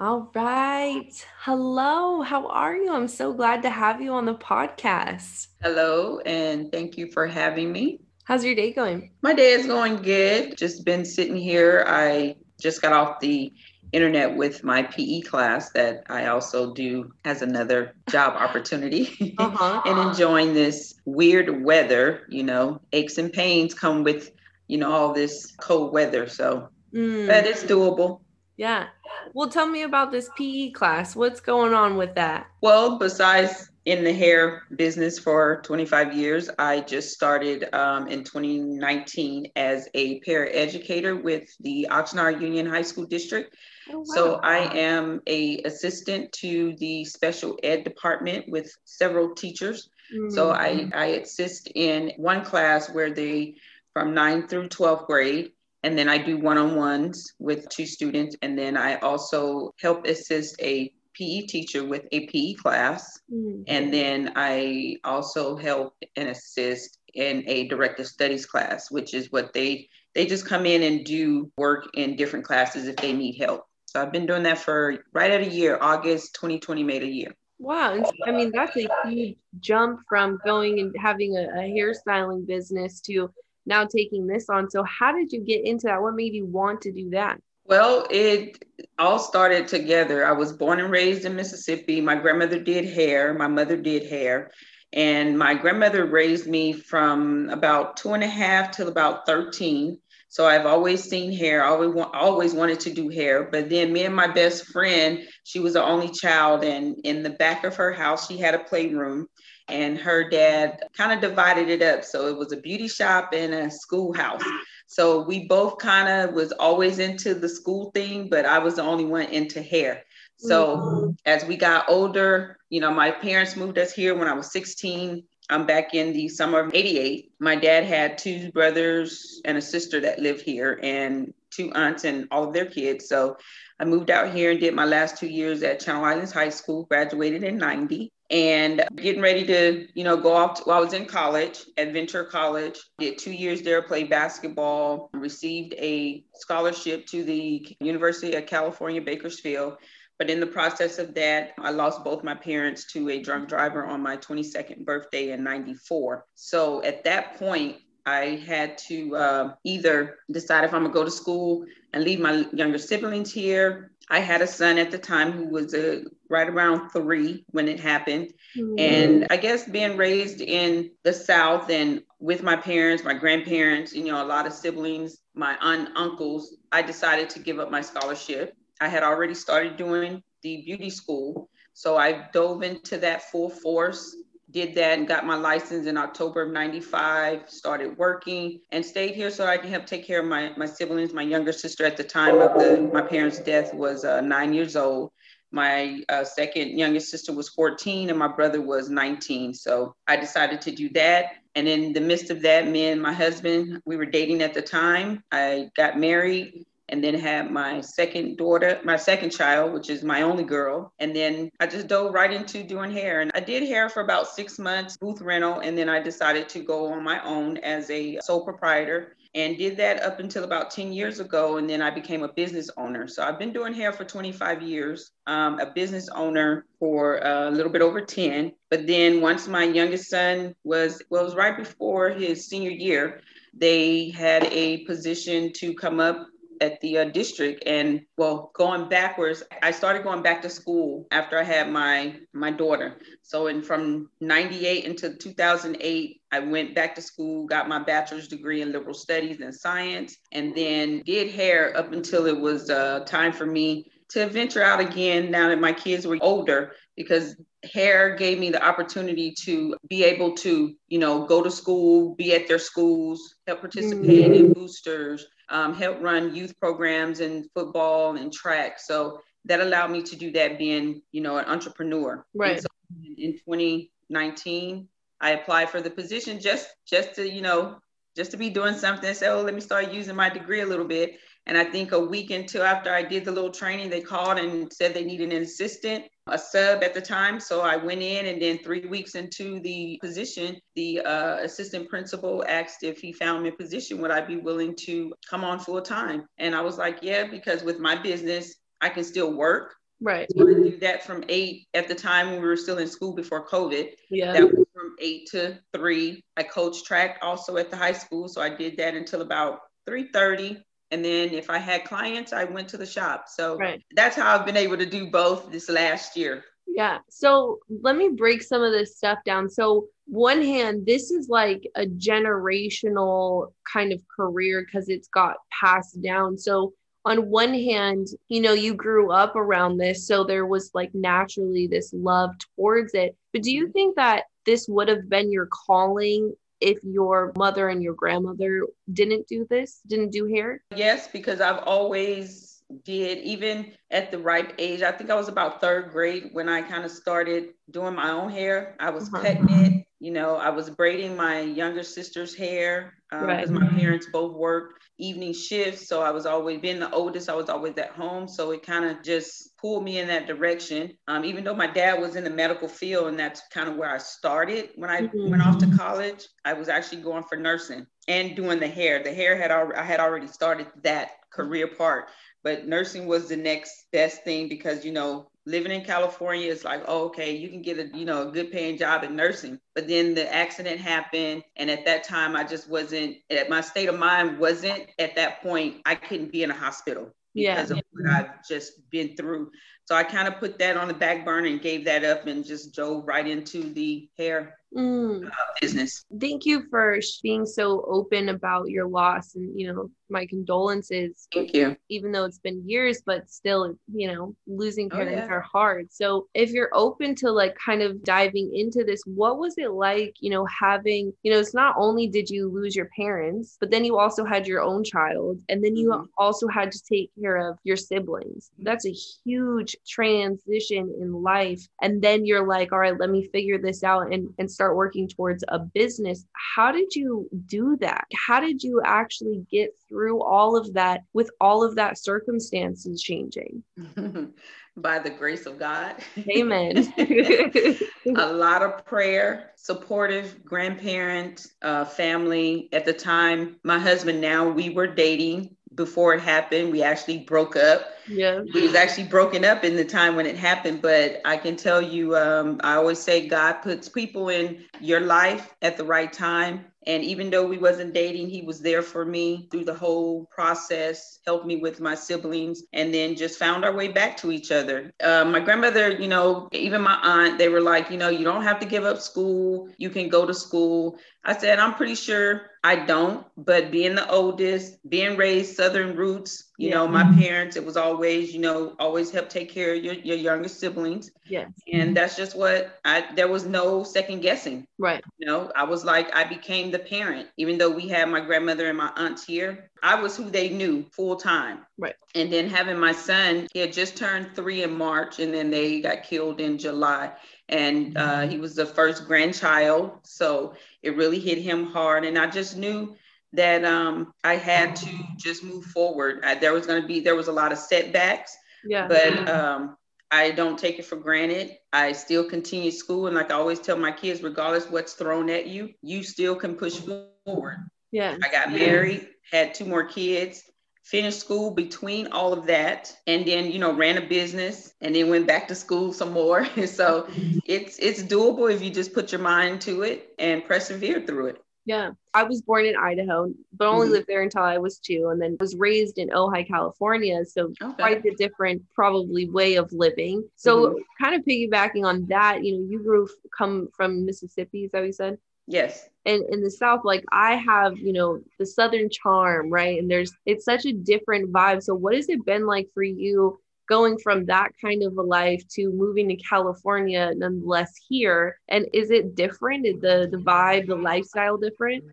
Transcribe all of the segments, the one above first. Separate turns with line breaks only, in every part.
All right. Hello. How are you? I'm so glad to have you on the podcast.
Hello, and thank you for having me.
How's your day going?
My day is going good. Just been sitting here. I just got off the internet with my PE class that I also do as another job opportunity uh-huh. and enjoying this weird weather. You know, aches and pains come with, you know, all this cold weather. So, mm. but it's doable.
Yeah. Well, tell me about this PE class. What's going on with that?
Well, besides in the hair business for 25 years, I just started um, in 2019 as a paraeducator with the Oxnard Union High School District. Oh, wow. So I am a assistant to the special ed department with several teachers. Mm-hmm. So I, mm-hmm. I assist in one class where they from 9th through 12th grade and then I do one on ones with two students. And then I also help assist a PE teacher with a PE class. Mm-hmm. And then I also help and assist in a director studies class, which is what they they just come in and do work in different classes if they need help. So I've been doing that for right at a year. August 2020 made a year.
Wow. I mean, that's a huge jump from going and having a, a hairstyling business to now taking this on. So, how did you get into that? What made you want to do that?
Well, it all started together. I was born and raised in Mississippi. My grandmother did hair, my mother did hair. And my grandmother raised me from about two and a half till about 13. So I've always seen hair, always, always wanted to do hair. But then me and my best friend, she was the only child, and in the back of her house, she had a playroom and her dad kind of divided it up. So it was a beauty shop and a schoolhouse. So we both kind of was always into the school thing, but I was the only one into hair. So mm-hmm. as we got older, you know, my parents moved us here when I was 16. I'm back in the summer of 88. My dad had two brothers and a sister that lived here and two aunts and all of their kids. So I moved out here and did my last two years at Channel Islands High School, graduated in 90 and getting ready to, you know, go off. To, well, I was in college at Ventura College, did two years there, played basketball, received a scholarship to the University of California, Bakersfield. But in the process of that, I lost both my parents to a drunk driver on my 22nd birthday in 94. So at that point, I had to uh, either decide if I'm gonna go to school and leave my younger siblings here. I had a son at the time who was a right around three when it happened. Mm-hmm. And I guess being raised in the South and with my parents, my grandparents, you know, a lot of siblings, my aunt, uncles, I decided to give up my scholarship. I had already started doing the beauty school. So I dove into that full force did that and got my license in October of 95, started working and stayed here so I can help take care of my, my siblings. My younger sister at the time of the, my parents' death was uh, nine years old. My uh, second youngest sister was 14 and my brother was 19. So I decided to do that. And in the midst of that, me and my husband, we were dating at the time. I got married and then had my second daughter, my second child, which is my only girl. And then I just dove right into doing hair. And I did hair for about six months, booth rental. And then I decided to go on my own as a sole proprietor and did that up until about 10 years ago. And then I became a business owner. So I've been doing hair for 25 years, um, a business owner for a little bit over 10. But then once my youngest son was, well, it was right before his senior year, they had a position to come up at the uh, district and well going backwards i started going back to school after i had my my daughter so in from 98 into 2008 i went back to school got my bachelor's degree in liberal studies and science and then did hair up until it was uh, time for me to venture out again now that my kids were older because hair gave me the opportunity to be able to you know go to school be at their schools help participate mm-hmm. in boosters um, help run youth programs in football and track. So that allowed me to do that being, you know, an entrepreneur.
Right. So
in 2019, I applied for the position just just to, you know, just to be doing something. So oh, let me start using my degree a little bit. And I think a week until after I did the little training, they called and said they needed an assistant, a sub at the time. So I went in, and then three weeks into the position, the uh, assistant principal asked if he found me a position, would I be willing to come on full time? And I was like, yeah, because with my business, I can still work
Right.
So I do that from eight at the time when we were still in school before COVID.
Yeah.
That was eight to three. I coached track also at the high school. So I did that until about 3:30. And then if I had clients, I went to the shop. So
Right.
that's how I've been able to do both this last year.
Yeah. So let me break some of this stuff down. So, one hand, this is like a generational kind of career because it's got passed down. So, on one hand, you know, you grew up around this. So, there was like naturally this love towards it. But do you mm-hmm. think that this would have been your calling if your mother and your grandmother didn't do this, didn't do hair?
Yes, because I've always did even at the ripe age. I think I was about third grade when I kind of started doing my own hair. I was
Uh-huh.
cutting it, you know, I was braiding my younger sister's hair because
Right.
my parents both worked evening shifts. So I was always being the oldest, I was always at home. So it kind of just pulled me in that direction. Um, even though my dad was in the medical field and that's kind of where I started when I
Mhm.
went off to college, I was actually going for nursing and doing the hair. The hair had al- I had already started that career part but nursing was the next best thing because you know living in california is like oh, okay you can get a you know a good paying job in nursing but then the accident happened and at that time i just wasn't at my state of mind wasn't at that point i couldn't be in a hospital
Yeah.
because of what i've just been through so i kind of put that on the back burner and gave that up and just dove right into the hair
Mm.
uh, business
Thank you for being so open about your loss and, you know, my condolences.
thank you
even though it's been years, but still, you know, losing
Oh,
parents
yeah.
are hard. So if you're open to like kind of diving into this, what was it like, you know, having, you know, it's not only did you lose your parents, but then you also had your own child and then you
Mhm.
also had to take care of your siblings. That's a huge transition in life. And then you're like, all right, let me figure this out and, and start working towards a business. How did you do that? How did you actually get through all of that with all of that circumstances changing?
by the grace of god
Amen.
a lot of prayer, supportive grandparent, uh, family. At the time, my husband now, we were dating before it happened. We actually broke up.
yeah.
We was actually broken up in the time when it happened, but I can tell you, um, I always say God puts people in your life at the right time. And even though we wasn't dating, he was there for me through the whole process, helped me with my siblings, and then just found our way back to each other. Uh, my grandmother, you know, even my aunt, they were like, you know, you don't have to give up school. You can go to school. I said, I'm pretty sure I don't, but being the oldest, being raised Southern roots, you
Yeah.
know, my mm-hmm. parents, it was always, you know, always help take care of your, your younger siblings.
Yes.
And mm-hmm. that's just what I, there was no second guessing.
Right.
You know, I was like, I became the parent, even though we had my grandmother and my aunts here. I was who they knew full time.
Right.
And then having my son, he had just turned three in March, and then they got killed in July. And mm-hmm. uh, he was the first grandchild. So it really hit him hard. And I just knew that um, I had to just move forward. I, there was going to be, there was a lot of setbacks
Yeah.
but um, I don't take it for granted. I still continue school, and like I always tell my kids, regardless what's thrown at you, you still can push forward.
yeah.
I got married, had two more kids, finished school between all of that, and then you know ran a business, and then went back to school some more. so it's it's doable if you just put your mind to it and persevere through it.
Yeah. I was born in Idaho, but only
Mhm.
lived there until I was two, and then was raised in Ojai, California. So
Okay.
quite the different probably way of living. So
Mhm.
kind of piggybacking on that, you know, you grew come from Mississippi, is that what you said?
Yes.
And in the south like i have you know the southern charm right and there's it's such a different vibe so what has it been like for you going from that kind of a life to moving to california nonetheless here and is it different is the the vibe the lifestyle different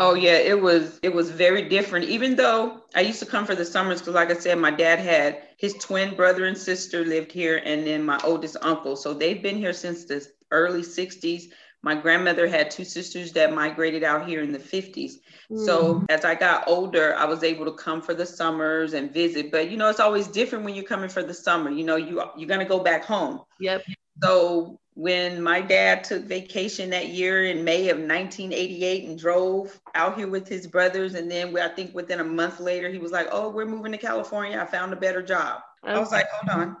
Oh yeah, it was it was very different. Even though I used to come for the summers, because like I said, my dad had his twin brother and sister lived here, and then my oldest uncle. So they've been here since the early '60s. My grandmother had two sisters that migrated out here in the 50s. Mm. So as I got older, I was able to come for the summers and visit. But you know, it's always different when you're coming for the summer. You know, you you're gonna go back home.
yep
So when my dad took vacation that year in May of 1988 and drove out here with his brothers, and then I think within a month later, he was like, "Oh, we're moving to California. I found a better job." Okay. I was like, hold on.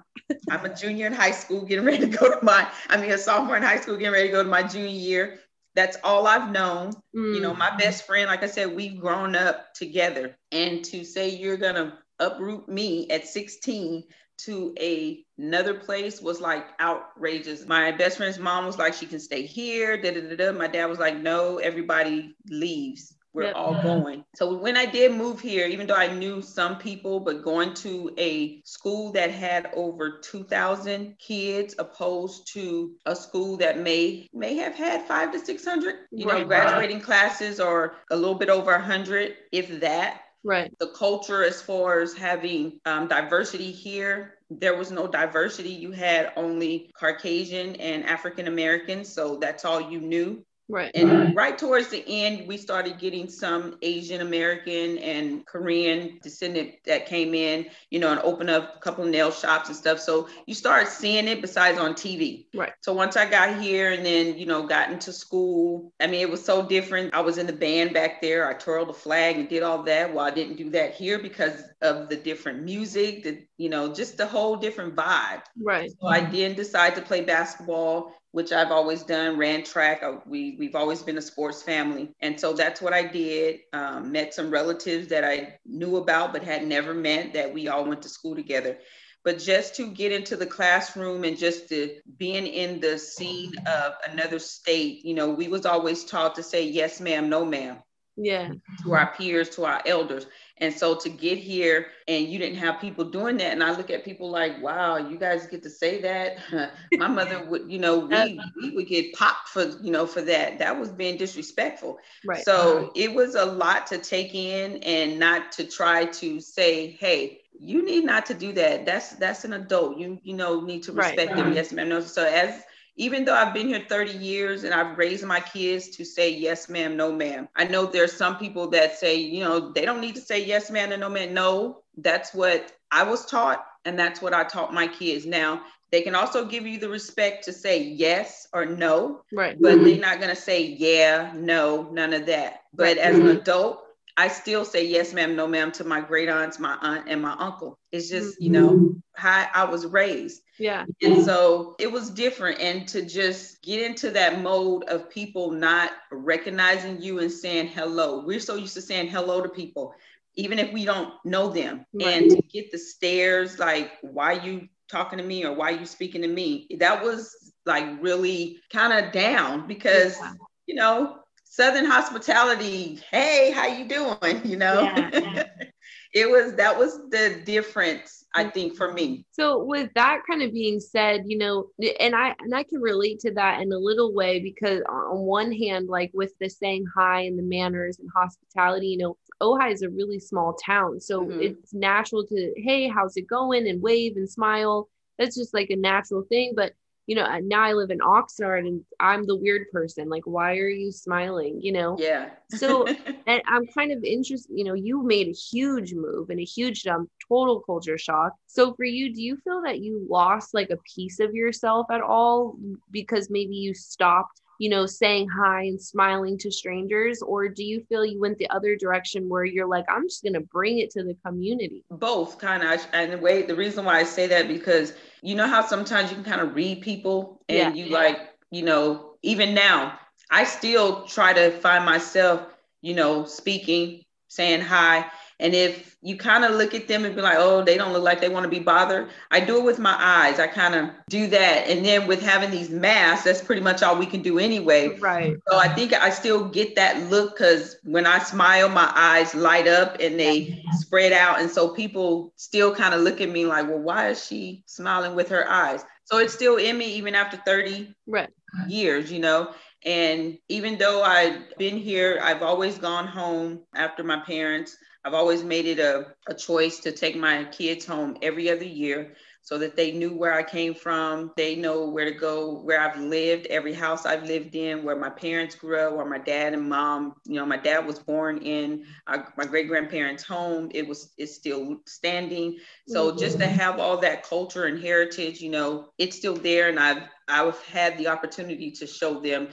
I'm a junior in high school, getting ready to go to my, I mean, a sophomore in high school, getting ready to go to my junior year. That's all I've known. Mm. You know, my mm. best friend, like I said, we've grown up together. And to say you're going to uproot me at 16 to a, another place was like outrageous. My best friend's mom was like, she can stay here. Da, da, da, da. My dad was like, no, everybody leaves we're yep. all going. So when I did move here, even though I knew some people, but going to a school that had over 2,000 kids opposed to a school that may may have had five to 600, you right. know, graduating classes or a little bit over 100, if that.
Right.
The culture as far as having um, diversity here there was no diversity. You had only Caucasian and African Americans. So that's all you knew.
Right.
And right towards the end, we started getting some Asian American and Korean descendant that came in, you know, and opened up a couple of nail shops and stuff. So you start seeing it besides on TV.
Right.
So once I got here and then, you know, got into school, I mean, it was so different. I was in the band back there. I twirled the flag and did all that. Well, I didn't do that here because of the different music, the, you know, just a whole different vibe.
Right.
So I didn't decide to play basketball which I've always done, ran track. Uh, we, we've always been a sports family. And so that's what I did. Um, met some relatives that I knew about but had never met that we all went to school together. But just to get into the classroom and just to being in the scene of another state, you know, we was always taught to say yes, ma'am, no, ma'am.
Yeah.
To our peers, to our elders. And so to get here and you didn't have people doing that. And I look at people like, wow, you guys get to say that. My mother would, you know, we, we would get popped for, you know, for that. That was being disrespectful.
Right.
So it was a lot to take in and not to try to say, hey, you need not to do that. That's that's an adult. You you know need to respect right. them. Yes, ma'am. No. So as even though I've been here 30 years and I've raised my kids to say yes, ma'am, no, ma'am. I know there's some people that say, you know, they don't need to say yes, ma'am, and no, ma'am. No, that's what I was taught, and that's what I taught my kids. Now, they can also give you the respect to say yes or no,
right?
But they're mm-hmm. not gonna say yeah, no, none of that. But as an mm-hmm. adult, I still say yes, ma'am, no, ma'am to my great aunts, my aunt, and my uncle. It's just, you know, mm-hmm. how I was raised.
Yeah.
And so it was different. And to just get into that mode of people not recognizing you and saying hello. We're so used to saying hello to people, even if we don't know them. Right. And to get the stares, like, why you talking to me or why you speaking to me? That was like really kind of down because, yeah. you know, Southern hospitality. Hey, how you doing? You know, yeah. it was that was the difference I think for me.
So with that kind of being said, you know, and I and I can relate to that in a little way because on one hand, like with the saying hi and the manners and hospitality, you know, Ojai is a really small town, so mm-hmm. it's natural to hey, how's it going, and wave and smile. That's just like a natural thing, but you know, now I live in Oxnard and I'm the weird person. Like, why are you smiling? You know?
Yeah.
so, and I'm kind of interested, you know, you made a huge move and a huge jump, total culture shock. So, for you, do you feel that you lost like a piece of yourself at all because maybe you stopped you know, saying hi and smiling to strangers? Or do you feel you went the other direction where you're like, I'm just going to bring it to the community?
Both kind of. And the way, the reason why I say that, because you know how sometimes you can kind of read people and yeah. you like, you know, even now, I still try to find myself, you know, speaking, saying hi. And if you kind of look at them and be like, oh, they don't look like they want to be bothered, I do it with my eyes. I kind of do that. And then with having these masks, that's pretty much all we can do anyway.
Right.
So I think I still get that look because when I smile, my eyes light up and they spread out. And so people still kind of look at me like, well, why is she smiling with her eyes? So it's still in me even after 30
right.
years, you know. And even though I've been here, I've always gone home after my parents. I've always made it a, a choice to take my kids home every other year so that they knew where I came from. They know where to go, where I've lived, every house I've lived in, where my parents grew up, where my dad and mom, you know, my dad was born in our, my great grandparents' home. It was, it's still standing. So mm-hmm. just to have all that culture and heritage, you know, it's still there. And I've, I've had the opportunity to show them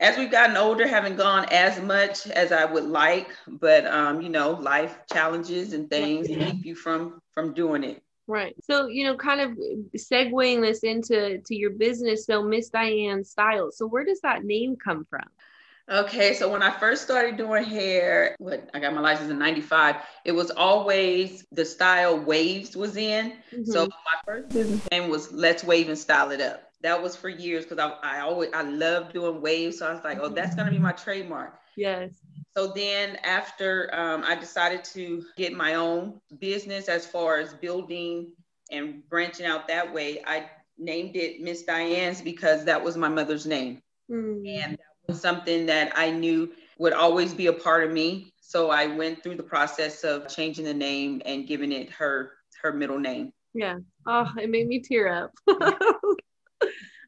as we've gotten older, haven't gone as much as I would like, but um, you know, life challenges and things yeah. keep you from from doing it.
Right. So, you know, kind of segueing this into to your business, so Miss Diane Styles. So where does that name come from?
Okay, so when I first started doing hair, what I got my license in 95, it was always the style waves was in. Mm-hmm. So my first business name was Let's Wave and Style It Up. That was for years because I, I always I love doing waves. So I was like, oh, that's gonna be my trademark.
Yes.
So then after um, I decided to get my own business as far as building and branching out that way, I named it Miss Diane's because that was my mother's name. Mm. And that was something that I knew would always be a part of me. So I went through the process of changing the name and giving it her her middle name.
Yeah. Oh, it made me tear up.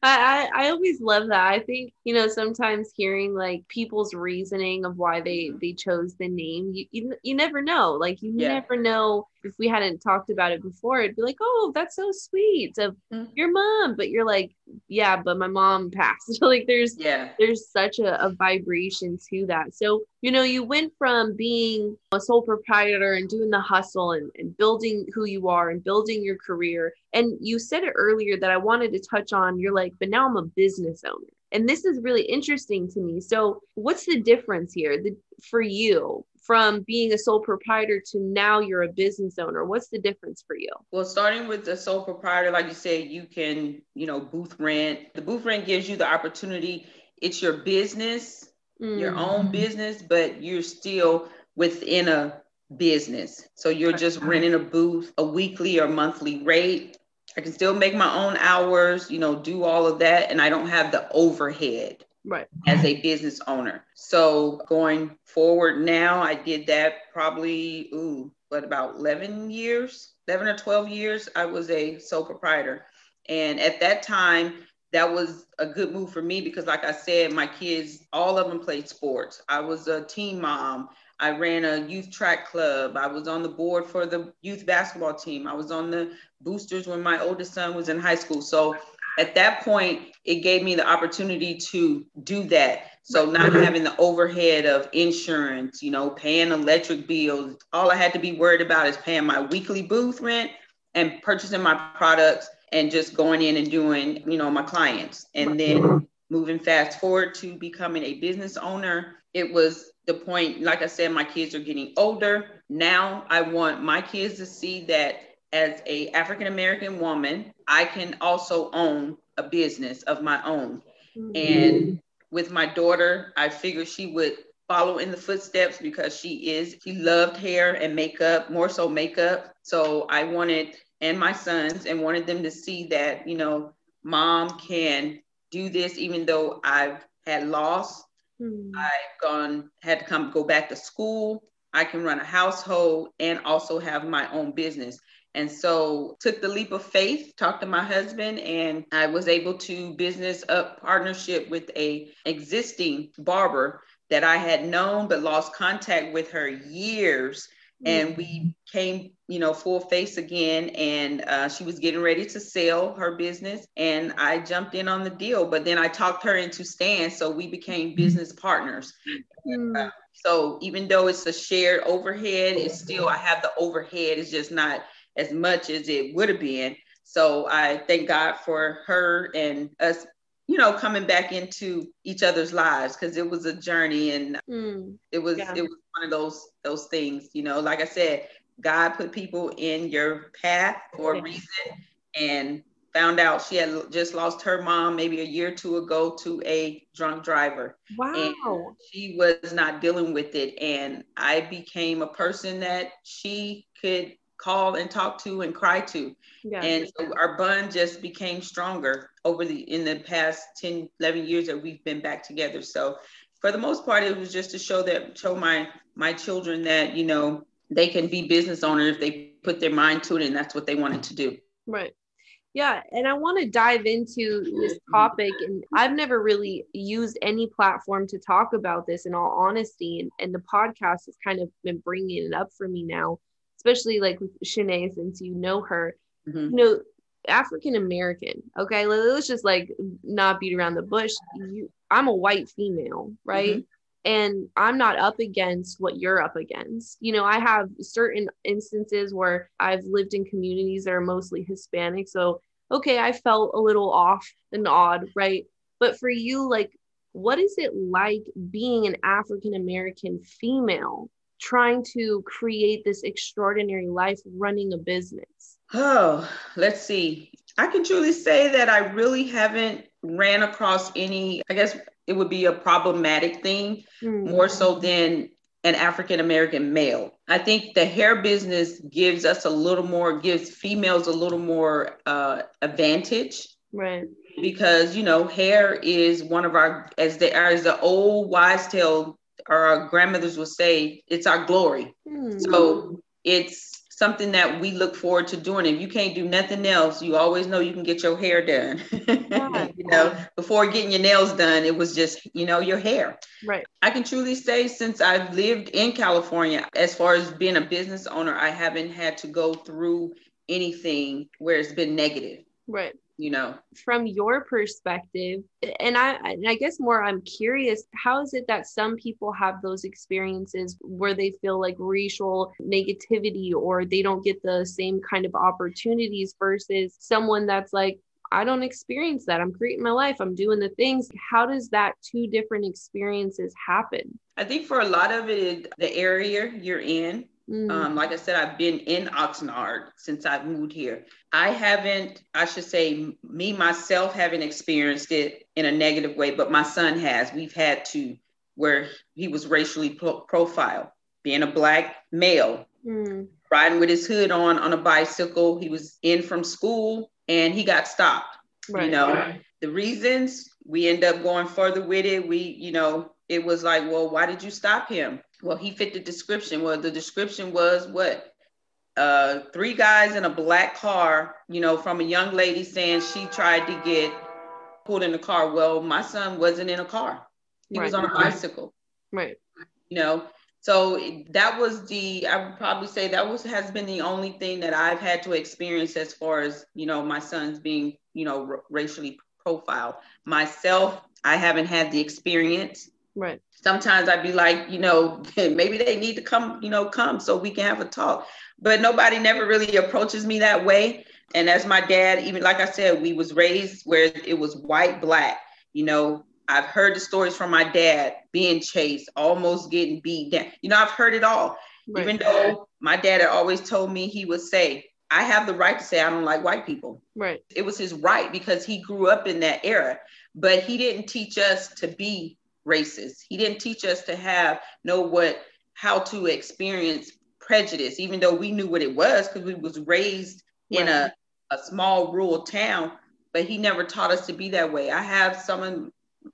I, I, I always love that. I think, you know, sometimes hearing like people's reasoning of why they mm-hmm. they chose the name, you you, you never know. Like you yeah. never know if we hadn't talked about it before, it'd be like, oh, that's so sweet of mm-hmm. your mom. But you're like, yeah, but my mom passed. like there's
yeah,
there's such a, a vibration to that. So, you know, you went from being a sole proprietor and doing the hustle and, and building who you are and building your career. And you said it earlier that I wanted to touch on. You're like, but now I'm a business owner. And this is really interesting to me. So, what's the difference here the, for you from being a sole proprietor to now you're a business owner? What's the difference for you?
Well starting with the sole proprietor like you said you can you know booth rent. The booth rent gives you the opportunity. It's your business mm. your own mm-hmm. business but you're still within a business. So you're just renting a booth a weekly or monthly rate. I can still make my own hours you know do all of that and i don't have the overhead
right
as a business owner so going forward now i did that probably ooh what about 11 years 11 or 12 years i was a sole proprietor and at that time that was a good move for me because like i said my kids all of them played sports i was a team mom I ran a youth track club. I was on the board for the youth basketball team. I was on the boosters when my oldest son was in high school. So at that point, it gave me the opportunity to do that. So not having the overhead of insurance, you know, paying electric bills. All I had to be worried about is paying my weekly booth rent and purchasing my products and just going in and doing, you know, my clients. And then moving fast forward to becoming a business owner, it was the point, like I said, my kids are getting older. Now I want my kids to see that as a African American woman, I can also own a business of my own. Mm-hmm. And with my daughter, I figured she would follow in the footsteps because she is she loved hair and makeup, more so makeup. So I wanted and my sons and wanted them to see that, you know, mom can do this even though I've had loss. Mm-hmm. I've gone had to come go back to school. I can run a household and also have my own business. And so took the leap of faith, talked to my husband, and I was able to business up partnership with a existing barber that I had known but lost contact with her years. And we mm-hmm. came, you know, full face again. And uh, she was getting ready to sell her business. And I jumped in on the deal. But then I talked her into staying. So we became business partners. Mm. Uh, so even though it's a shared overhead, it's still, I have the overhead. It's just not as much as it would have been. So I thank God for her and us, you know, coming back into each other's lives because it was a journey and mm, it was yeah. it was one of those those things, you know, like I said, God put people in your path for a reason and found out she had just lost her mom maybe a year or two ago to a drunk driver.
Wow.
And she was not dealing with it. And I became a person that she could call and talk to and cry to. Yeah. And so our bond just became stronger over the in the past 10, 11 years that we've been back together. So for the most part, it was just to show that show my my children that, you know, they can be business owners if they put their mind to it and that's what they wanted to do.
Right. Yeah, and I want to dive into this topic. And I've never really used any platform to talk about this in all honesty. And, and the podcast has kind of been bringing it up for me now especially like with Shanae, since you know her, mm-hmm. you know, African American. Okay, let's just like not beat around the bush. You, I'm a white female, right? Mm-hmm. and I'm not up against what you're up against. You know, I have certain instances where I've lived in communities that are mostly Hispanic. So, okay, I felt a little off and odd, right? But for you, like, what is it like being an African American female trying to create this extraordinary life running a business?
Oh, let's see. I can truly say that I really haven't ran across any, I guess it would be a problematic thing mm. more so than an African American male. I think the hair business gives us a little more, gives females a little more uh, advantage.
Right.
Because, you know, hair is one of our, as the, as the old wise tale, our grandmothers would say, it's our glory. Mm. So it's something that we look forward to doing. If you can't do nothing else, you always know you can get your hair done. Yeah. you know, before getting your nails done, it was just, you know, your hair.
Right.
I can truly say since I've lived in California, as far as being a business owner, I haven't had to go through anything where it's been negative.
Right
you know
from your perspective and i and i guess more i'm curious how is it that some people have those experiences where they feel like racial negativity or they don't get the same kind of opportunities versus someone that's like I don't experience that. I'm creating my life. I'm doing the things. How does that two different experiences happen?
I think for a lot of it, the area you're in, Mm. Um, like I said, I've been in Oxnard since I've moved here. I haven't, I should say, me myself haven't experienced it in a negative way, but my son has. We've had to, where he was racially pro- profiled, being a black male, mm. riding with his hood on on a bicycle. He was in from school and he got stopped. Right. You know, the reasons we end up going further with it. We, you know, it was like, well, why did you stop him? Well, he fit the description. Well, the description was what? Uh, three guys in a black car, you know, from a young lady saying she tried to get pulled in the car. Well, my son wasn't in a car. He right. was on a bicycle.
Right.
You know, so that was the I would probably say that was has been the only thing that I've had to experience as far as, you know, my sons being, you know, r- racially profiled. Myself, I haven't had the experience.
Right
sometimes I'd be like, you know, maybe they need to come, you know, come so we can have a talk. But nobody never really approaches me that way. And as my dad, even like I said, we was raised where it was white, black. You know, I've heard the stories from my dad being chased, almost getting beat down. You know, I've heard it all. Right. Even though my dad had always told me he would say, I have the right to say I don't like white people.
Right.
It was his right because he grew up in that era. But he didn't teach us to be racist. He didn't teach us to have know what how to experience prejudice, even though we knew what it was because we was raised right. in a, a small rural town. But he never taught us to be that way. I have some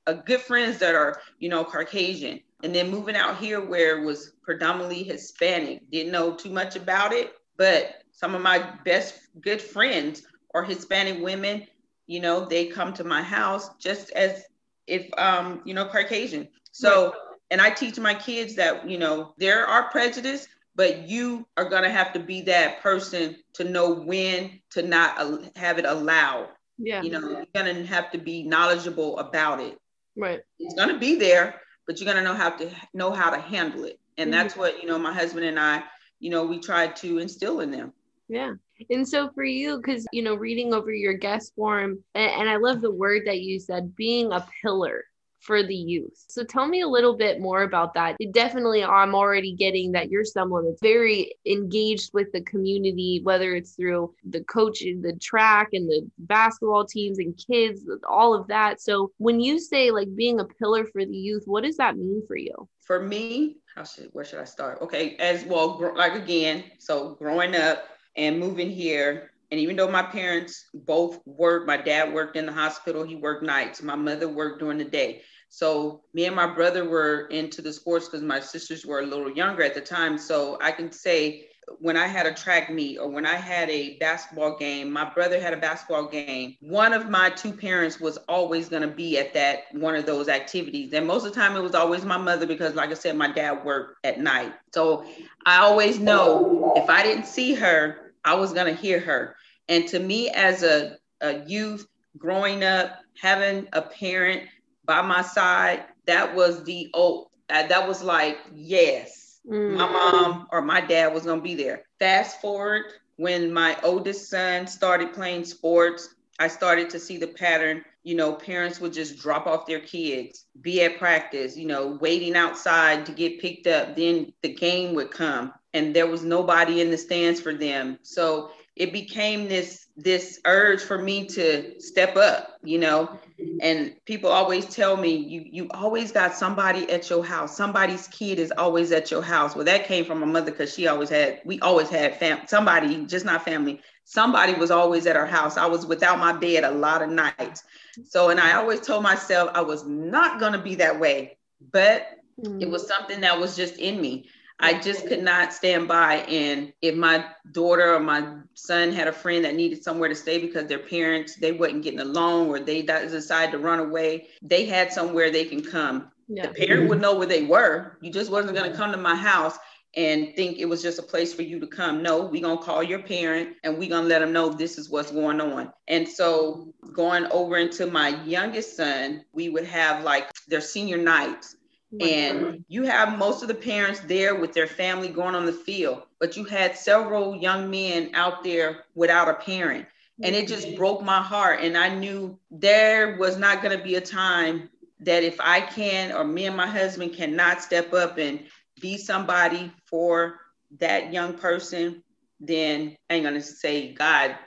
uh, good friends that are, you know, Caucasian, and then moving out here where it was predominantly Hispanic, didn't know too much about it. But some of my best good friends are Hispanic women. You know, they come to my house just as if um, you know, Caucasian. So, right. and I teach my kids that, you know, there are prejudice, but you are gonna have to be that person to know when to not have it allowed.
Yeah.
You know, you're gonna have to be knowledgeable about it.
Right.
It's gonna be there, but you're gonna know how to know how to handle it. And mm-hmm. that's what, you know, my husband and I, you know, we try to instill in them.
Yeah. And so for you, because, you know, reading over your guest form, and, I love the word that you said, being a pillar for the youth. So tell me a little bit more about that. It definitely, I'm already getting that you're someone that's very engaged with the community, whether it's through the coaching, the track, and the basketball teams and kids, all of that. So when you say like being a pillar for the youth, what does that mean for you?
For me, how should where should I start? Okay, as well, like again, so growing up and moving here. And even though my parents both worked, my dad worked in the hospital, he worked nights, my mother worked during the day. So me and my brother were into the sports because my sisters were a little younger at the time. So I can say when I had a track meet or when I had a basketball game, my brother had a basketball game. One of my two parents was always going to be at that one of those activities. And most of the time it was always my mother because, like I said, my dad worked at night. So I always know if I didn't see her, I was going to hear her. And to me, as a, a youth growing up, having a parent by my side, that was the uh, that was like, yes, mm. my mom or my dad was going to be there. Fast forward when my oldest son started playing sports, I started to see the pattern. You know, parents would just drop off their kids, be at practice, you know, waiting outside to get picked up. Then the game would come and there was nobody in the stands for them. So it became this this urge for me to step up you know? And people always tell me you you always got somebody at your house. Somebody's kid is always at your house. Well that came from my mother because she always had we always had fam somebody just not family. Somebody was always at our house. I was without my bed a lot of nights. So and i always told myself i was not going to be that way but mm. it was something that was just in me I just could not stand by. And if my daughter or my son had a friend that needed somewhere to stay because their parents, they wasn't getting along or they decided to run away, they had somewhere they can come. Yeah. The parent would know where they were. You just wasn't going to come to my house and think it was just a place for you to come. No, we're going to call your parent and we're going to let them know this is what's going on. And so going over into my youngest son, we would have like their senior nights and you have most of the parents there with their family going on the field, but you had several young men out there without a parent. And it just broke my heart. And I knew there was not going to be a time that if I can, or me and my husband cannot step up and be somebody for that young person, then I ain't going to say, God,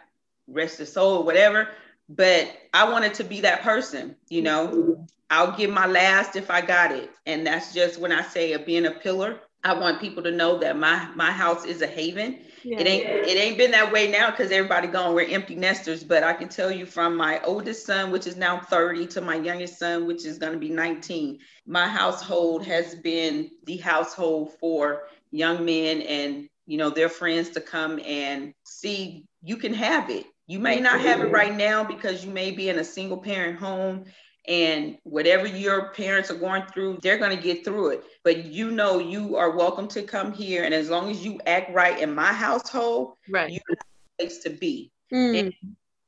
rest his soul, or whatever. But I wanted to be that person, you know. Mm-hmm. I'll give my last if I got it. And that's just when I say of being a pillar. I want people to know that my my house is a haven. Yeah. It ain't it ain't been that way now because everybody gone. We're empty nesters. But I can tell you from my oldest son, which is now 30, to my youngest son, which is going to be 19, my household has been the household for young men and you know their friends to come and see you can have it. You may not have it right now because you may be in a single parent home and whatever your parents are going through they're going to get through it. But you know you are welcome to come here and as long as you act right in my household
right.
you have a place to be. Mm.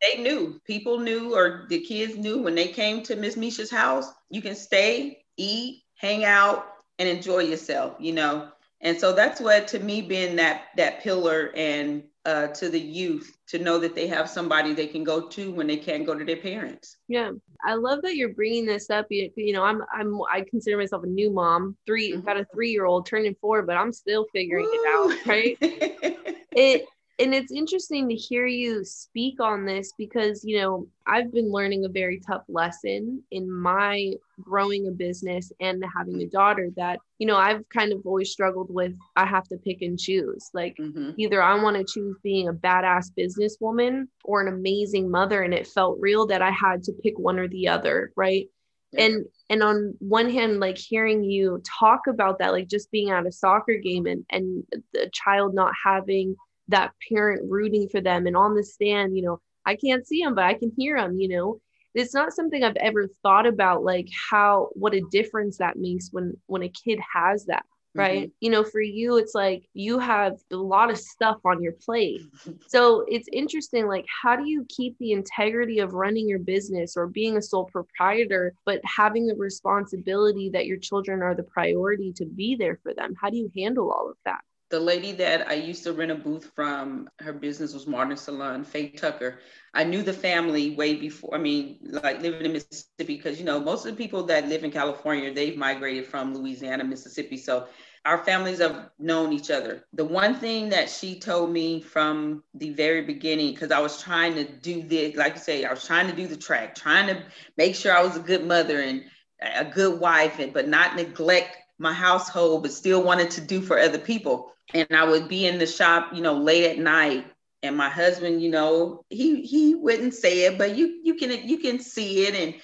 they knew people knew or the kids knew when they came to miss misha's house you can stay eat hang out and enjoy yourself you know? And so that's what to me being that that pillar and uh, to the youth to know that they have somebody they can go to when they can't go to their parents.
Yeah, I love that you're bringing this up. You, you know, I'm I'm I consider myself a new mom. 3 mm-hmm. got a three year old turning four, but I'm still figuring Woo! it out. Right? it and it's interesting to hear you speak on this because you know i've been learning a very tough lesson in my growing a business and having a daughter that you know i've kind of always struggled with i have to pick and choose like mm-hmm. either i want to choose being a badass businesswoman or an amazing mother and it felt real that i had to pick one or the other right yeah. and and on one hand like hearing you talk about that like just being at a soccer game and and the child not having that parent rooting for them and on the stand you know i can't see them but i can hear them you know? It's not something i've ever thought about like how what a difference that makes when when a kid has that right? Mm-hmm. you know for you it's like you have a lot of stuff on your plate. So it's interesting like how do you keep the integrity of running your business or being a sole proprietor but having the responsibility that your children are the priority to be there for them? How do you handle all of that
the lady that I used to rent a booth from, her business was Modern Salon, Faye Tucker. I knew the family way before, I mean, like living in Mississippi, because, you know, most of the people that live in California, they've migrated from Louisiana, Mississippi. So our families have known each other. The one thing that she told me from the very beginning, because I was trying to do this, like you say, I was trying to do the track, trying to make sure I was a good mother and a good wife, and but not neglect my household, but still wanted to do for other people and I would be in the shop, you know, late at night. And my husband, you know, he he wouldn't say it, but you you can you can see it and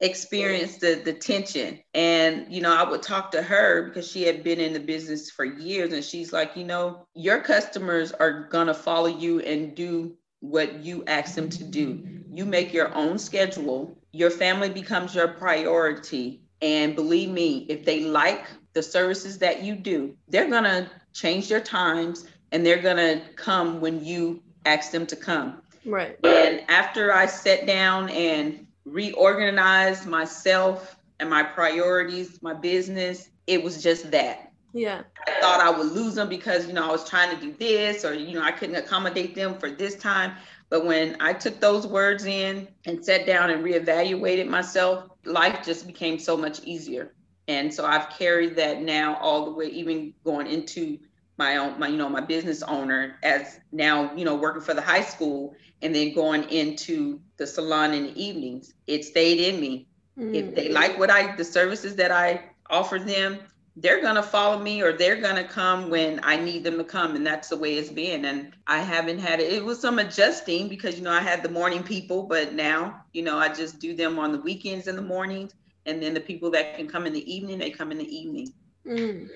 experience the the tension. And you know, I would talk to her because she had been in the business for years, and she's like, you know, your customers are gonna follow you and do what you ask them to do. You make your own schedule. Your family becomes your priority. And believe me, if they like the services that you do, they're gonna change their times, and they're going to come when you ask them to come.
Right.
And after I sat down and reorganized myself and my priorities, my business, it was just that.
Yeah.
I thought I would lose them because, you know, I was trying to do this or, you know, I couldn't accommodate them for this time. But when I took those words in and sat down and reevaluated myself, life just became so much easier. And so I've carried that now all the way, even going into my own, my, you know, my business owner as now, you know, working for the high school and then going into the salon in the evenings. It stayed in me. Mm. If they like what I, the services that I offer them, they're going to follow me or they're going to come when I need them to come. And that's the way it's been. And I haven't had it. It was some adjusting because, you know, I had the morning people, but now, you know, I just do them on the weekends in the mornings. And then the people that can come in the evening, they come in the evening.
Mm.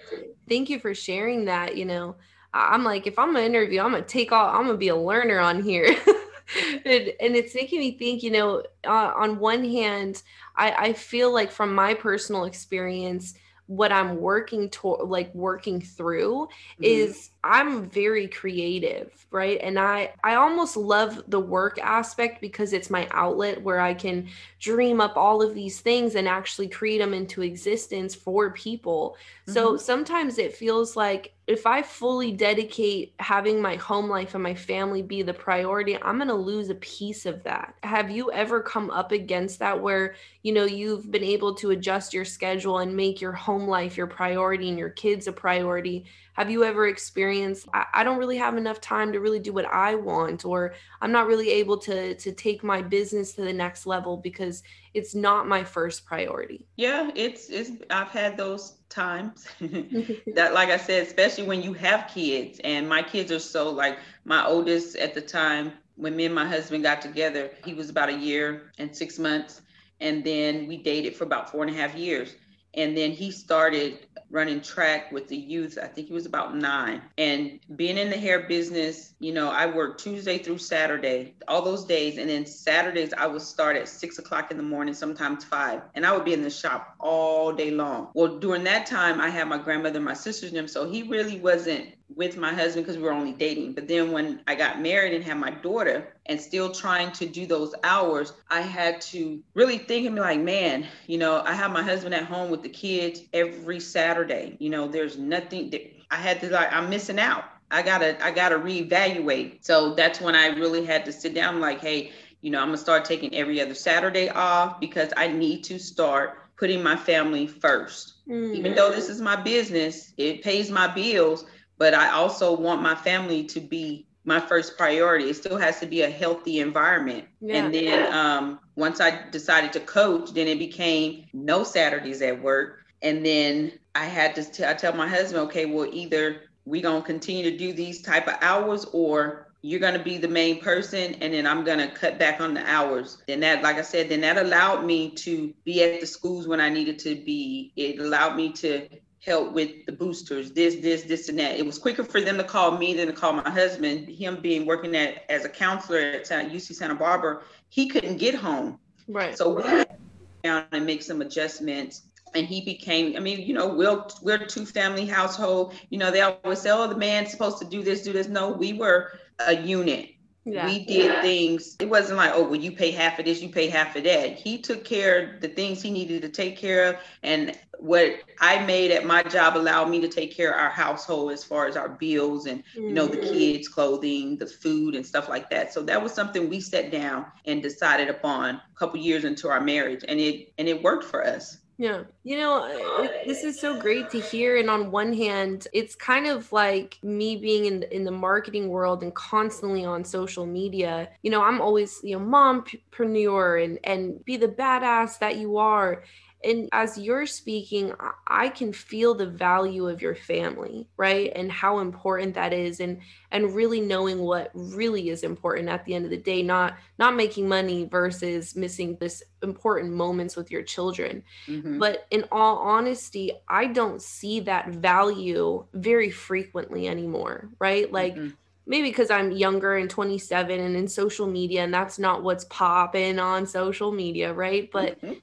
Thank you for sharing that. You know, I'm like, if I'm gonna interview, I'm gonna take all, I'm gonna be a learner on here. and, and, it's making me think, you know, uh, on one hand, I, I feel like from my personal experience, what I'm working to like working through mm-hmm. is I'm very creative, right? And I I almost love the work aspect because it's my outlet where I can dream up all of these things and actually create them into existence for people. Mm-hmm. So sometimes it feels like if I fully dedicate having my home life and my family be the priority, I'm going to lose a piece of that. Have you ever come up against that where, you know, you've been able to adjust your schedule and make your home life your priority and your kids a priority? Have you ever experienced I, I, don't really have enough time to really do what i want or i'm not really able to to take my business to the next level because it's not my first priority
yeah it's it's i've had those times that like i said especially when you have kids and my kids are so like my oldest at the time when me and my husband got together he was about a year and six months and then we dated for about four and a half years and then he started running track with the youth. I think he was about nine. And being in the hair business, you know, I worked Tuesday through Saturday, all those days. And then Saturdays, I would start at six o'clock in the morning, sometimes five. And I would be in the shop all day long. Well, during that time, I had my grandmother, my sisters, and them. So he really wasn't with my husband because we were only dating. But then when I got married and had my daughter and still trying to do those hours, I had to really think and be like, man, you know, I have my husband at home with the kids every Saturday. You know, there's nothing that I had to like, I'm missing out. I gotta, I gotta reevaluate. So that's when I really had to sit down, like, hey, you know, I'm gonna start taking every other Saturday off because I need to start putting my family 1st mm-hmm. Even though this is my business, it pays my bills but I also want my family to be my first priority. It still has to be a healthy environment. Yeah. And then um, once I decided to coach, then it became no Saturdays at work. And then I had to t- I tell my husband, okay, well, either we gonna continue to do these type of hours or you're going to be the main person and then i'm going to cut back on the hours then that like i said then that allowed me to be at the schools when i needed to be it allowed me to help with the boosters, this, this, this, and that. It was quicker for them to call me than to call my husband. Him being working at as a counselor at UC Santa Barbara, he couldn't get home.
Right.
So we had down and make some adjustments. And he became, I mean, you know, we're we're a two family household. You know, they always say, oh, the man's supposed to do this, do this. No, we were a unit. Yeah. We did yeah. things. It wasn't like, oh, well, you pay half of this, you pay half of that. He took care of the things he needed to take care of. And what I made at my job allowed me to take care of our household as far as our bills and, mm-hmm. you know, the mm-hmm. kids' clothing, the food and stuff like that. So that was something we sat down and decided upon a couple years into our marriage. And it and it worked for us.
Yeah. You know, eh, it, this is so great to hear. And on one hand, it's kind of like me being in in the marketing world and constantly on social media. You know, I'm always, you know, mompreneur and, and be the badass that you are and as you're speaking i can feel the value of your family right? And how important that is and and really knowing what really is important at the end of the day not not making money versus missing this important moments with your children. Mm-hmm. but in all honesty i don't see that value very frequently anymore right? Like mm-hmm. maybe because I'm younger and 27 and in social media, and that's not what's popping on social media, right? But mm-hmm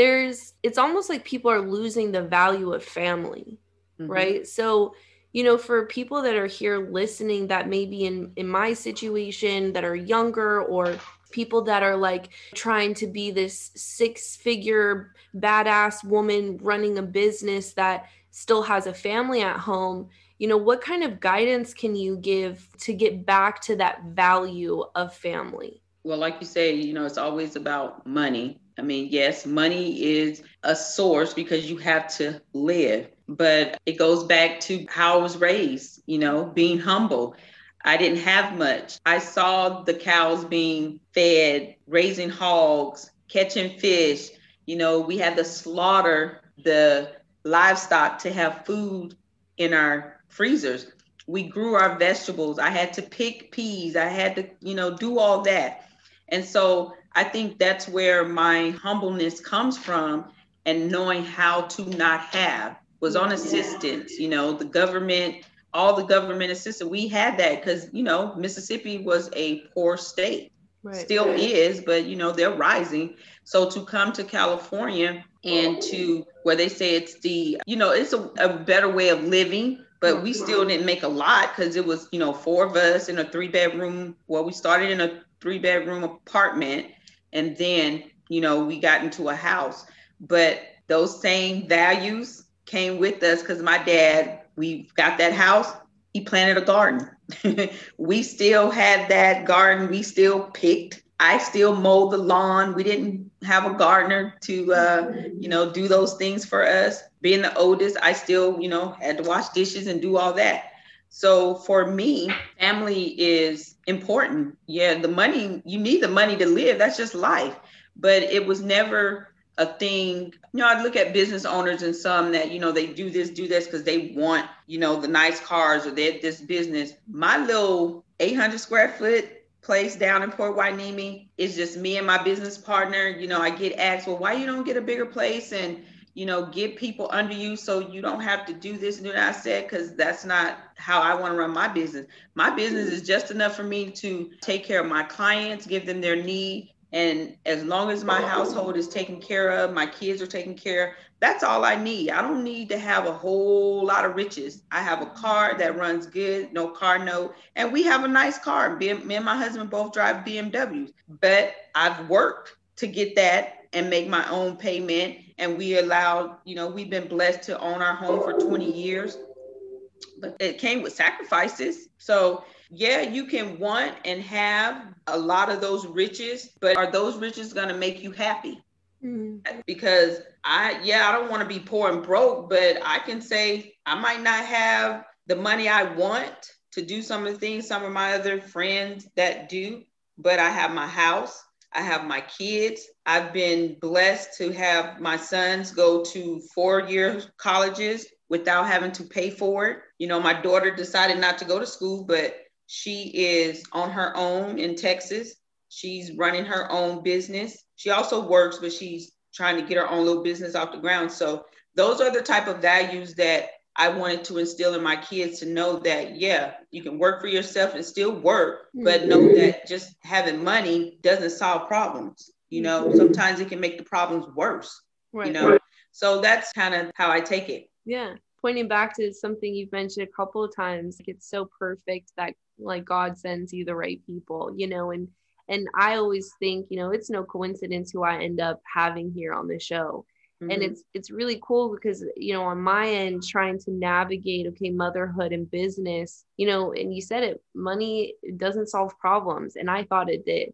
there's it's almost like people are losing the value of family mm-hmm. right? So you know for people that are here listening that maybe in in my situation that are younger or people that are like trying to be this six figure badass woman running a business that still has a family at home you know what kind of guidance can you give to get back to that value of family?
Well like you say you know it's always about money i mean yes money is a source because you have to live but it goes back to how i was raised you know being humble I didn't have much. I saw the cows being fed, raising hogs, catching fish. You know, we had to slaughter the livestock to have food in our freezers. We grew our vegetables. I had to pick peas. I had to, you know, do all that. And so I think that's where my humbleness comes from and knowing how to not have was on assistance. You know, the government all the government assistance. We had that because, you know, Mississippi was a poor state, right. still is, but, you know, they're rising. So to come to California and to where they say it's the, you know, it's a, a better way of living, but we still didn't make a lot because it was, you know, four of us in a three bedroom. Well, we started in a three bedroom apartment and then, you know, we got into a house. But those same values came with us because my dad we got that house, he planted a garden. we still had that garden. We still picked. I still mowed the lawn. We didn't have a gardener to, uh, you know, do those things for us. Being the oldest, I still, you know, had to wash dishes and do all that. So for me, family is important. Yeah, the money, you need the money to live. That's just life. But it was never a thing. You know, I look at business owners and some that, you know, they do this, do this because they want, you know, the nice cars or they this business. My little 800 square foot place down in Port Hueneme is just me and my business partner. You know, I get asked, well, why you don't get a bigger place and, you know, get people under you so you don't have to do this and do that. I said, because that's not how I want to run my business. My business is just enough for me to take care of my clients, give them their need, and as long as my household is taken care of, my kids are taken care of, that's all I need. I don't need to have a whole lot of riches. I have a car that runs good, no car note, and we have a nice car. Me and my husband both drive BMWs, but I've worked to get that and make my own payment. And we allowed, you know, we've been blessed to own our home for 20 years, but it came with sacrifices. So yeah, you can want and have a lot of those riches, but are those riches going to make you happy? Mm-hmm. Because I, yeah, I don't want to be poor and broke, but I can say I might not have the money I want to do some of the things some of my other friends that do, but I have my house. I have my kids. I've been blessed to have my sons go to four year colleges without having to pay for it. You know, my daughter decided not to go to school, but she is on her own in Texas. She's running her own business. She also works, but she's trying to get her own little business off the ground. So those are the type of values that I wanted to instill in my kids to know that, yeah, you can work for yourself and still work, but know mm-hmm. that just having money doesn't solve problems. You know, mm-hmm. sometimes it can make the problems worse. Right. You know, so that's kind of how I take it.
Yeah. Pointing back to something you've mentioned a couple of times, like it's so perfect that like God sends you the right people, you know, and and I always think, you know, it's no coincidence who I end up having here on the show. Mm-hmm. And it's it's really cool because, you know, on my end trying to navigate okay, motherhood and business, you know, and you said it, money doesn't solve problems and I thought it did,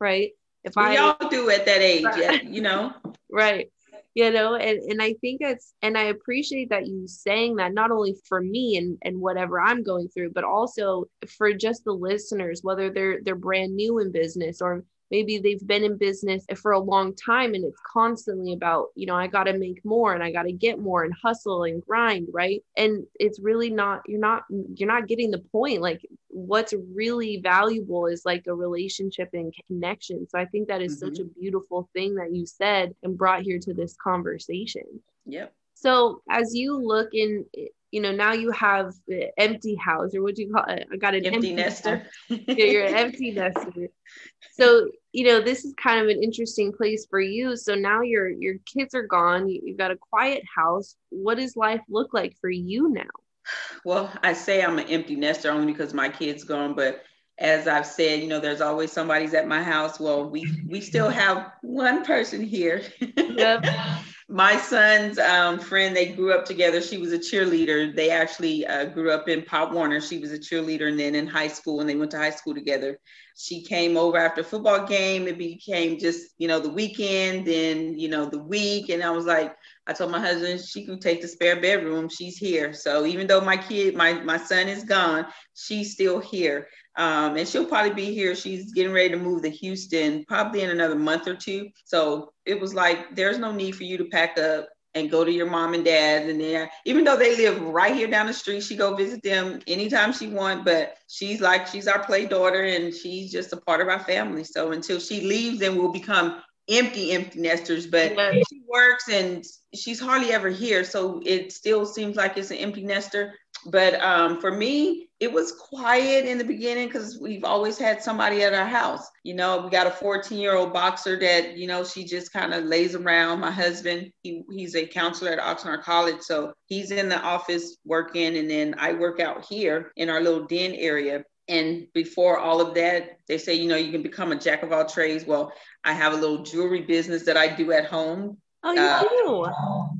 right?
If I we I all do at that age, right. you know.
right you know and, and i think it's and i appreciate that you saying that not only for me and and whatever i'm going through but also for just the listeners whether they're they're brand new in business or maybe they've been in business for a long time and it's constantly about you know i got to make more and i got to get more and hustle and grind right? And it's really not you're not you're not getting the point. Like what's really valuable is like a relationship and connection. So i think that is mm-hmm. such a beautiful thing that you said and brought here to this conversation.
Yep.
So as you look in you know, now you have empty house or what do you call it? I got an
empty, empty nester.
yeah, you're an empty nester. So, you know, this is kind of an interesting place for you. So now your your kids are gone. You, you've got a quiet house. What does life look like for you now?
Well, I say I'm an empty nester only because my kids gone, but as I've said, you know, there's always somebody's at my house. Well, we we still have one person here. Yep. My son's um, friend, they grew up together. She was a cheerleader. They actually uh, grew up in Pop Warner. She was a cheerleader, and then in high school, and they went to high school together. She came over after football game. It became just, you know, the weekend, then, you know, the week. And I was like, I told my husband she can take the spare bedroom. She's here. So even though my kid, my my son is gone, she's still here. Um, and she'll probably be here. She's getting ready to move to Houston probably in another month or two. So it was like, there's no need for you to pack up and go to your mom and dad and there even though they live right here down the street she go visit them anytime she want but she's like she's our play daughter and she's just a part of our family so until she leaves then we'll become empty empty nesters but yeah. she works and she's hardly ever here so it still seems like it's an empty nester but um, for me, it was quiet in the beginning because we've always had somebody at our house. You know, we got a 14 year old boxer that, you know, she just kind of lays around. My husband, he, he's a counselor at Oxnard College. So he's in the office working. And then I work out here in our little den area. And before all of that, they say, you know, you can become a jack of all trades. Well, I have a little jewelry business that I do at home.
Oh, you uh, do?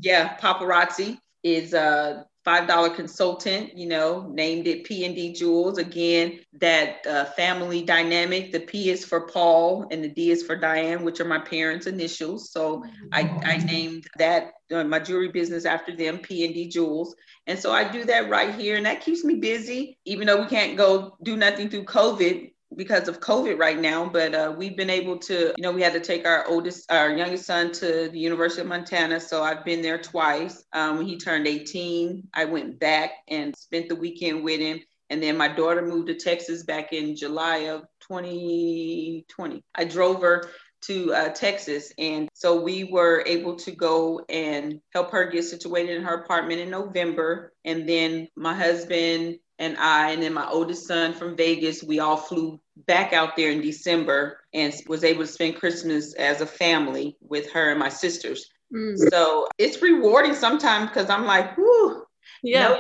Yeah, paparazzi is uh $5 consultant, you know, named it P&D Jewels. Again, that uh, family dynamic. The P is for Paul and the D is for Diane, which are my parents' initials. So I, I named that uh, my jewelry business after them, P&D Jewels. And so I do that right here and that keeps me busy, even though we can't go do nothing through COVID because of COVID right now, but uh, we've been able to, you know, we had to take our oldest, our youngest son to the University of Montana. So I've been there twice. Um, when he turned 18, I went back and spent the weekend with him. And then my daughter moved to Texas back in July of 2020. I drove her to uh, Texas. And so we were able to go and help her get situated in her apartment in November. And then my husband and I, and then my oldest son from Vegas, we all flew back out there in December and was able to spend Christmas as a family with her and my sisters. Mm. So it's rewarding sometimes because I'm like, whoo,
yeah. No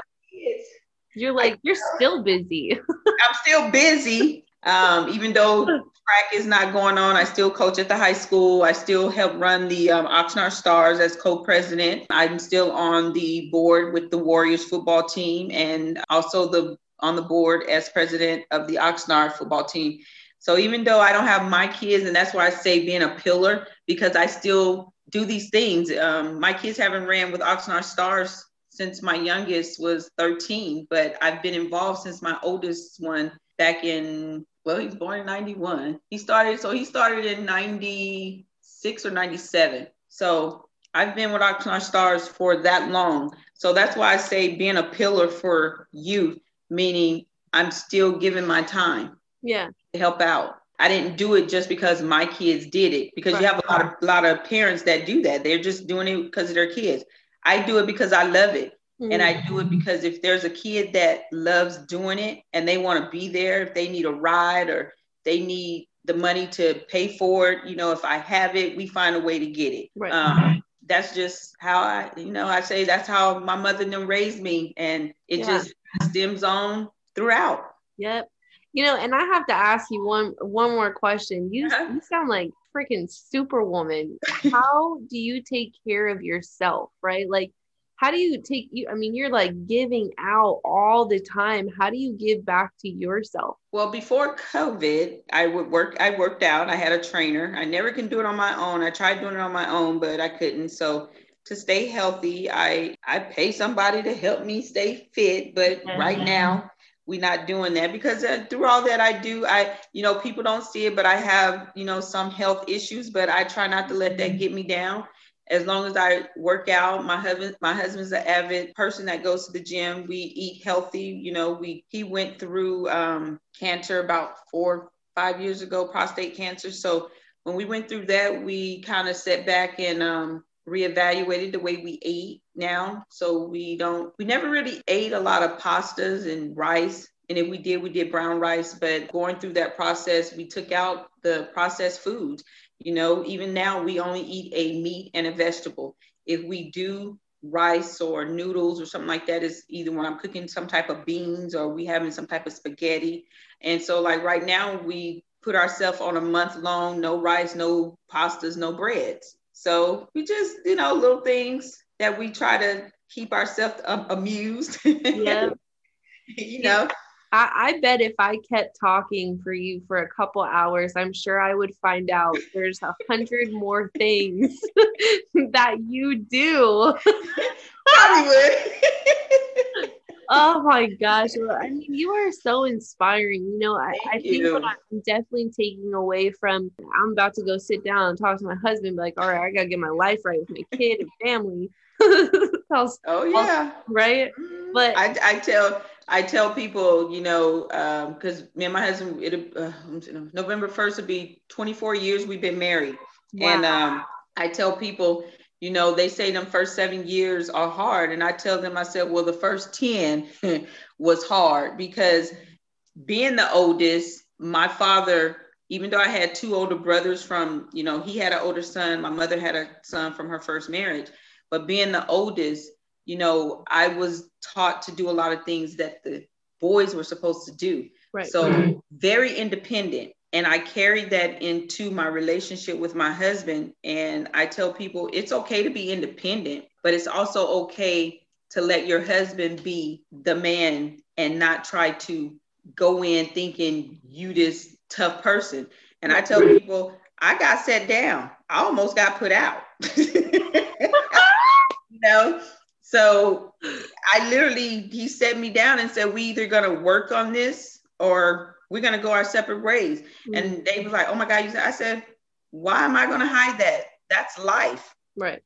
you're like, you're still busy.
I'm still busy. Um, even though track is not going on, I still coach at the high school. I still help run the um, Oxnard Stars as co-president. I'm still on the board with the Warriors football team and also the on the board as president of the Oxnard football team. So even though I don't have my kids, and that's why I say being a pillar, because I still do these things. Um, my kids haven't ran with Oxnard Stars since my youngest was 13, but I've been involved since my oldest one back in well, he's born in 91. He started, so he started in 96 or 97. So I've been with Oxnard Stars for that long. So that's why I say being a pillar for youth, meaning I'm still giving my time.
Yeah.
To help out. I didn't do it just because my kids did it, because right. you have a lot of lot of parents that do that. They're just doing it because of their kids. I do it because I love it. Mm-hmm. And I do it because if there's a kid that loves doing it and they want to be there, if they need a ride or they need the money to pay for it, you know, if I have it, we find a way to get it. Right. Um, that's just how I, you know, I say that's how my mother and them raised me, and it yeah. just stems on throughout.
Yep. You know, and I have to ask you one one more question. You uh-huh. you sound like freaking superwoman. how do you take care of yourself, right? Like how do you take you i mean you're like giving out all the time. How do you give back to yourself?
Well before covid i would work i worked out. I had a trainer. I never can do it on my own. I tried doing it on my own but i couldn't. So to stay healthy i i pay somebody to help me stay fit but mm-hmm. right now we're not doing that because uh, through all that I do, I, you know, people don't see it, but I have, you know, some health issues, but I try not to let that get me down as long as I work out, my husband, my husband's an avid person that goes to the gym. We eat healthy. You know, we he went through um, cancer about four, five years ago, prostate cancer. So when we went through that, we kind of set back and um, reevaluated the way we ate now. So we don't, we never really ate a lot of pastas and rice. And if we did, we did brown rice. But going through that process, we took out the processed foods. You know, even now we only eat a meat and a vegetable. If we do rice or noodles or something like that is either when I'm cooking some type of beans or we having some type of spaghetti. And so like right now we put ourselves on a month long, no rice, no pastas, no breads. So we just, you know, little things that we try to keep ourselves um, amused. Yeah. you know.
I, I, bet if I kept talking for you for a couple hours, I'm sure I would find out there's a hundred more things that you do. Probably would. oh my gosh. I mean, you are so inspiring. You know, I, I think what I'm definitely taking away from I'm about to go sit down and talk to my husband, like, all right, I gotta get my life right with my kid and family.
oh yeah.
right.
Mm-hmm. But I, I tell I tell people, you know, because um, me and my husband, it uh, November first would be 24 years we've been married, wow. and um, I tell people, you know, they say them first seven years are hard, and I tell them, I said, well, the first 10 was hard because being the oldest, my father, even though I had two older brothers from, you know, he had an older son, my mother had a son from her first marriage, but being the oldest you know, I was taught to do a lot of things that the boys were supposed to do. Right. So mm-hmm. very independent. And I carried that into my relationship with my husband. And I tell people it's okay to be independent, but it's also okay to let your husband be the man and not try to go in thinking you this tough person. And I tell people, I got set down. I almost got put out. you know, so I literally, he set me down and said, we either gonna work on this or we're gonna go our separate ways. Mm-hmm. And they was like, oh my God, you said, I said, why am I gonna hide that? That's life.
Right.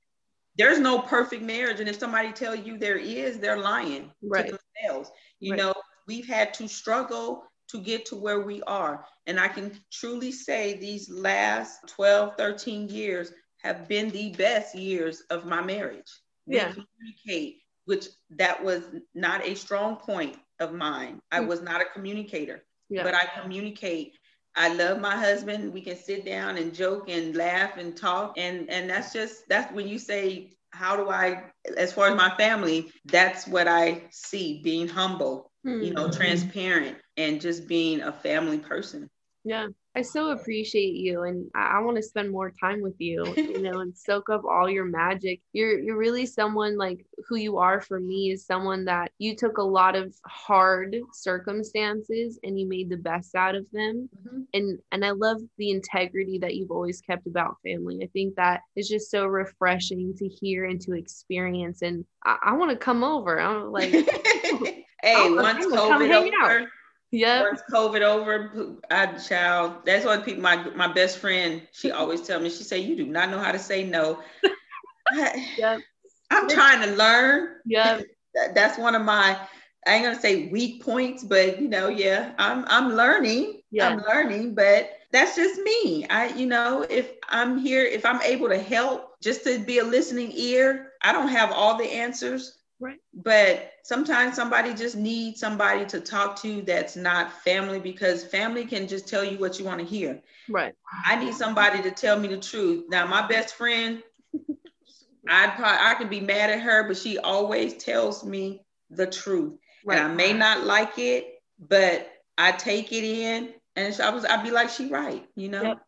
There's no perfect marriage. And if somebody tell you there is, they're lying right. to themselves. You right. know, we've had to struggle to get to where we are. And I can truly say these last 12, 13 years have been the best years of my marriage
yeah.
communicate, which that was not a strong point of mine. I mm. was not a communicator, yeah. but I communicate. I love my husband. We can sit down and joke and laugh and talk. And and that's just that's when you say, how do I, as far as my family, that's what I see being humble, mm-hmm. you know, hmm. transparent and just being a family person.
Yeah. I so appreciate you and I, I want to spend more time with you, you know, and soak up all your magic. You're you're really someone like who you are for me is someone that you took a lot of hard circumstances and you made the best out of them. Mm-hmm. And and I love the integrity that you've always kept about family. I think that is just so refreshing to hear and to experience. And I, I want to come over. I'm like
Hey, once COVID over,
yeah.
Once COVID over, I child. That's what people. My my best friend. She always tell me. She say, "You do not know how to say no." yep. I'm trying to learn.
Yeah.
That's one of my. I ain't gonna say weak points, but you know, yeah, I'm I'm learning. Yeah. I'm learning, but that's just me. I, you know, if I'm here, if I'm able to help, just to be a listening ear. I don't have all the answers,
Right.
But sometimes somebody just needs somebody to talk to that's not family because family can just tell you what you want to hear.
Right.
I need somebody to tell me the truth. Now, my best friend, I probably I can be mad at her, but she always tells me the truth. Right. And I may not like it, but I take it in and I was I'd be like, she right, you know, yep.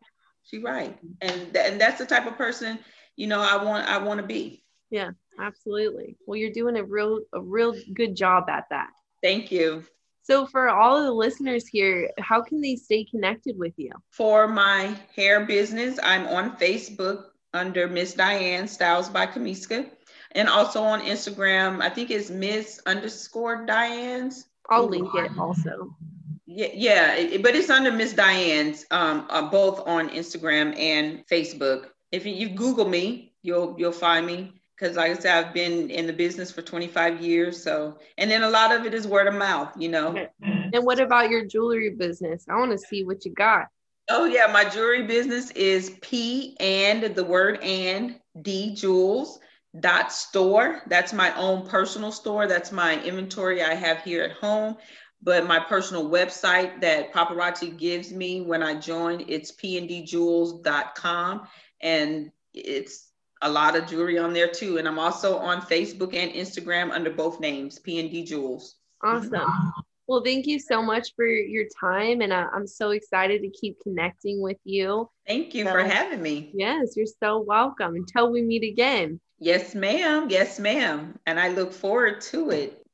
she right. And, th- and that's the type of person, you know, I want I want to be.
Yeah, absolutely. Well, you're doing a real a real good job at that.
Thank you.
So for all of the listeners here, how can they stay connected with you?
For my hair business, I'm on Facebook under Miss Diane Styles by Kamiska. And also on Instagram, I think it's Miss underscore Diane's.
I'll link it also.
Yeah, yeah, but it's under Miss Diane's, um, uh, both on Instagram and Facebook. If you, you Google me, you'll you'll find me because like I said, I've been in the business for 25 years. So, and then a lot of it is word of mouth, you know.
And what about your jewelry business? I want to see what you got.
Oh yeah, my jewelry business is P and the word and D jewels dot store. That's my own personal store. That's my inventory I have here at home. But my personal website that paparazzi gives me when I join, it's pndjewels.com. And it's a lot of jewelry on there too. And I'm also on Facebook and Instagram under both names, P and D Jewels.
Awesome. Well, thank you so much for your time. And uh, I'm so excited to keep connecting with you.
Thank you so, for having me.
Yes, you're so welcome. Until we meet again.
Yes, ma'am. Yes, ma'am. And I look forward to it.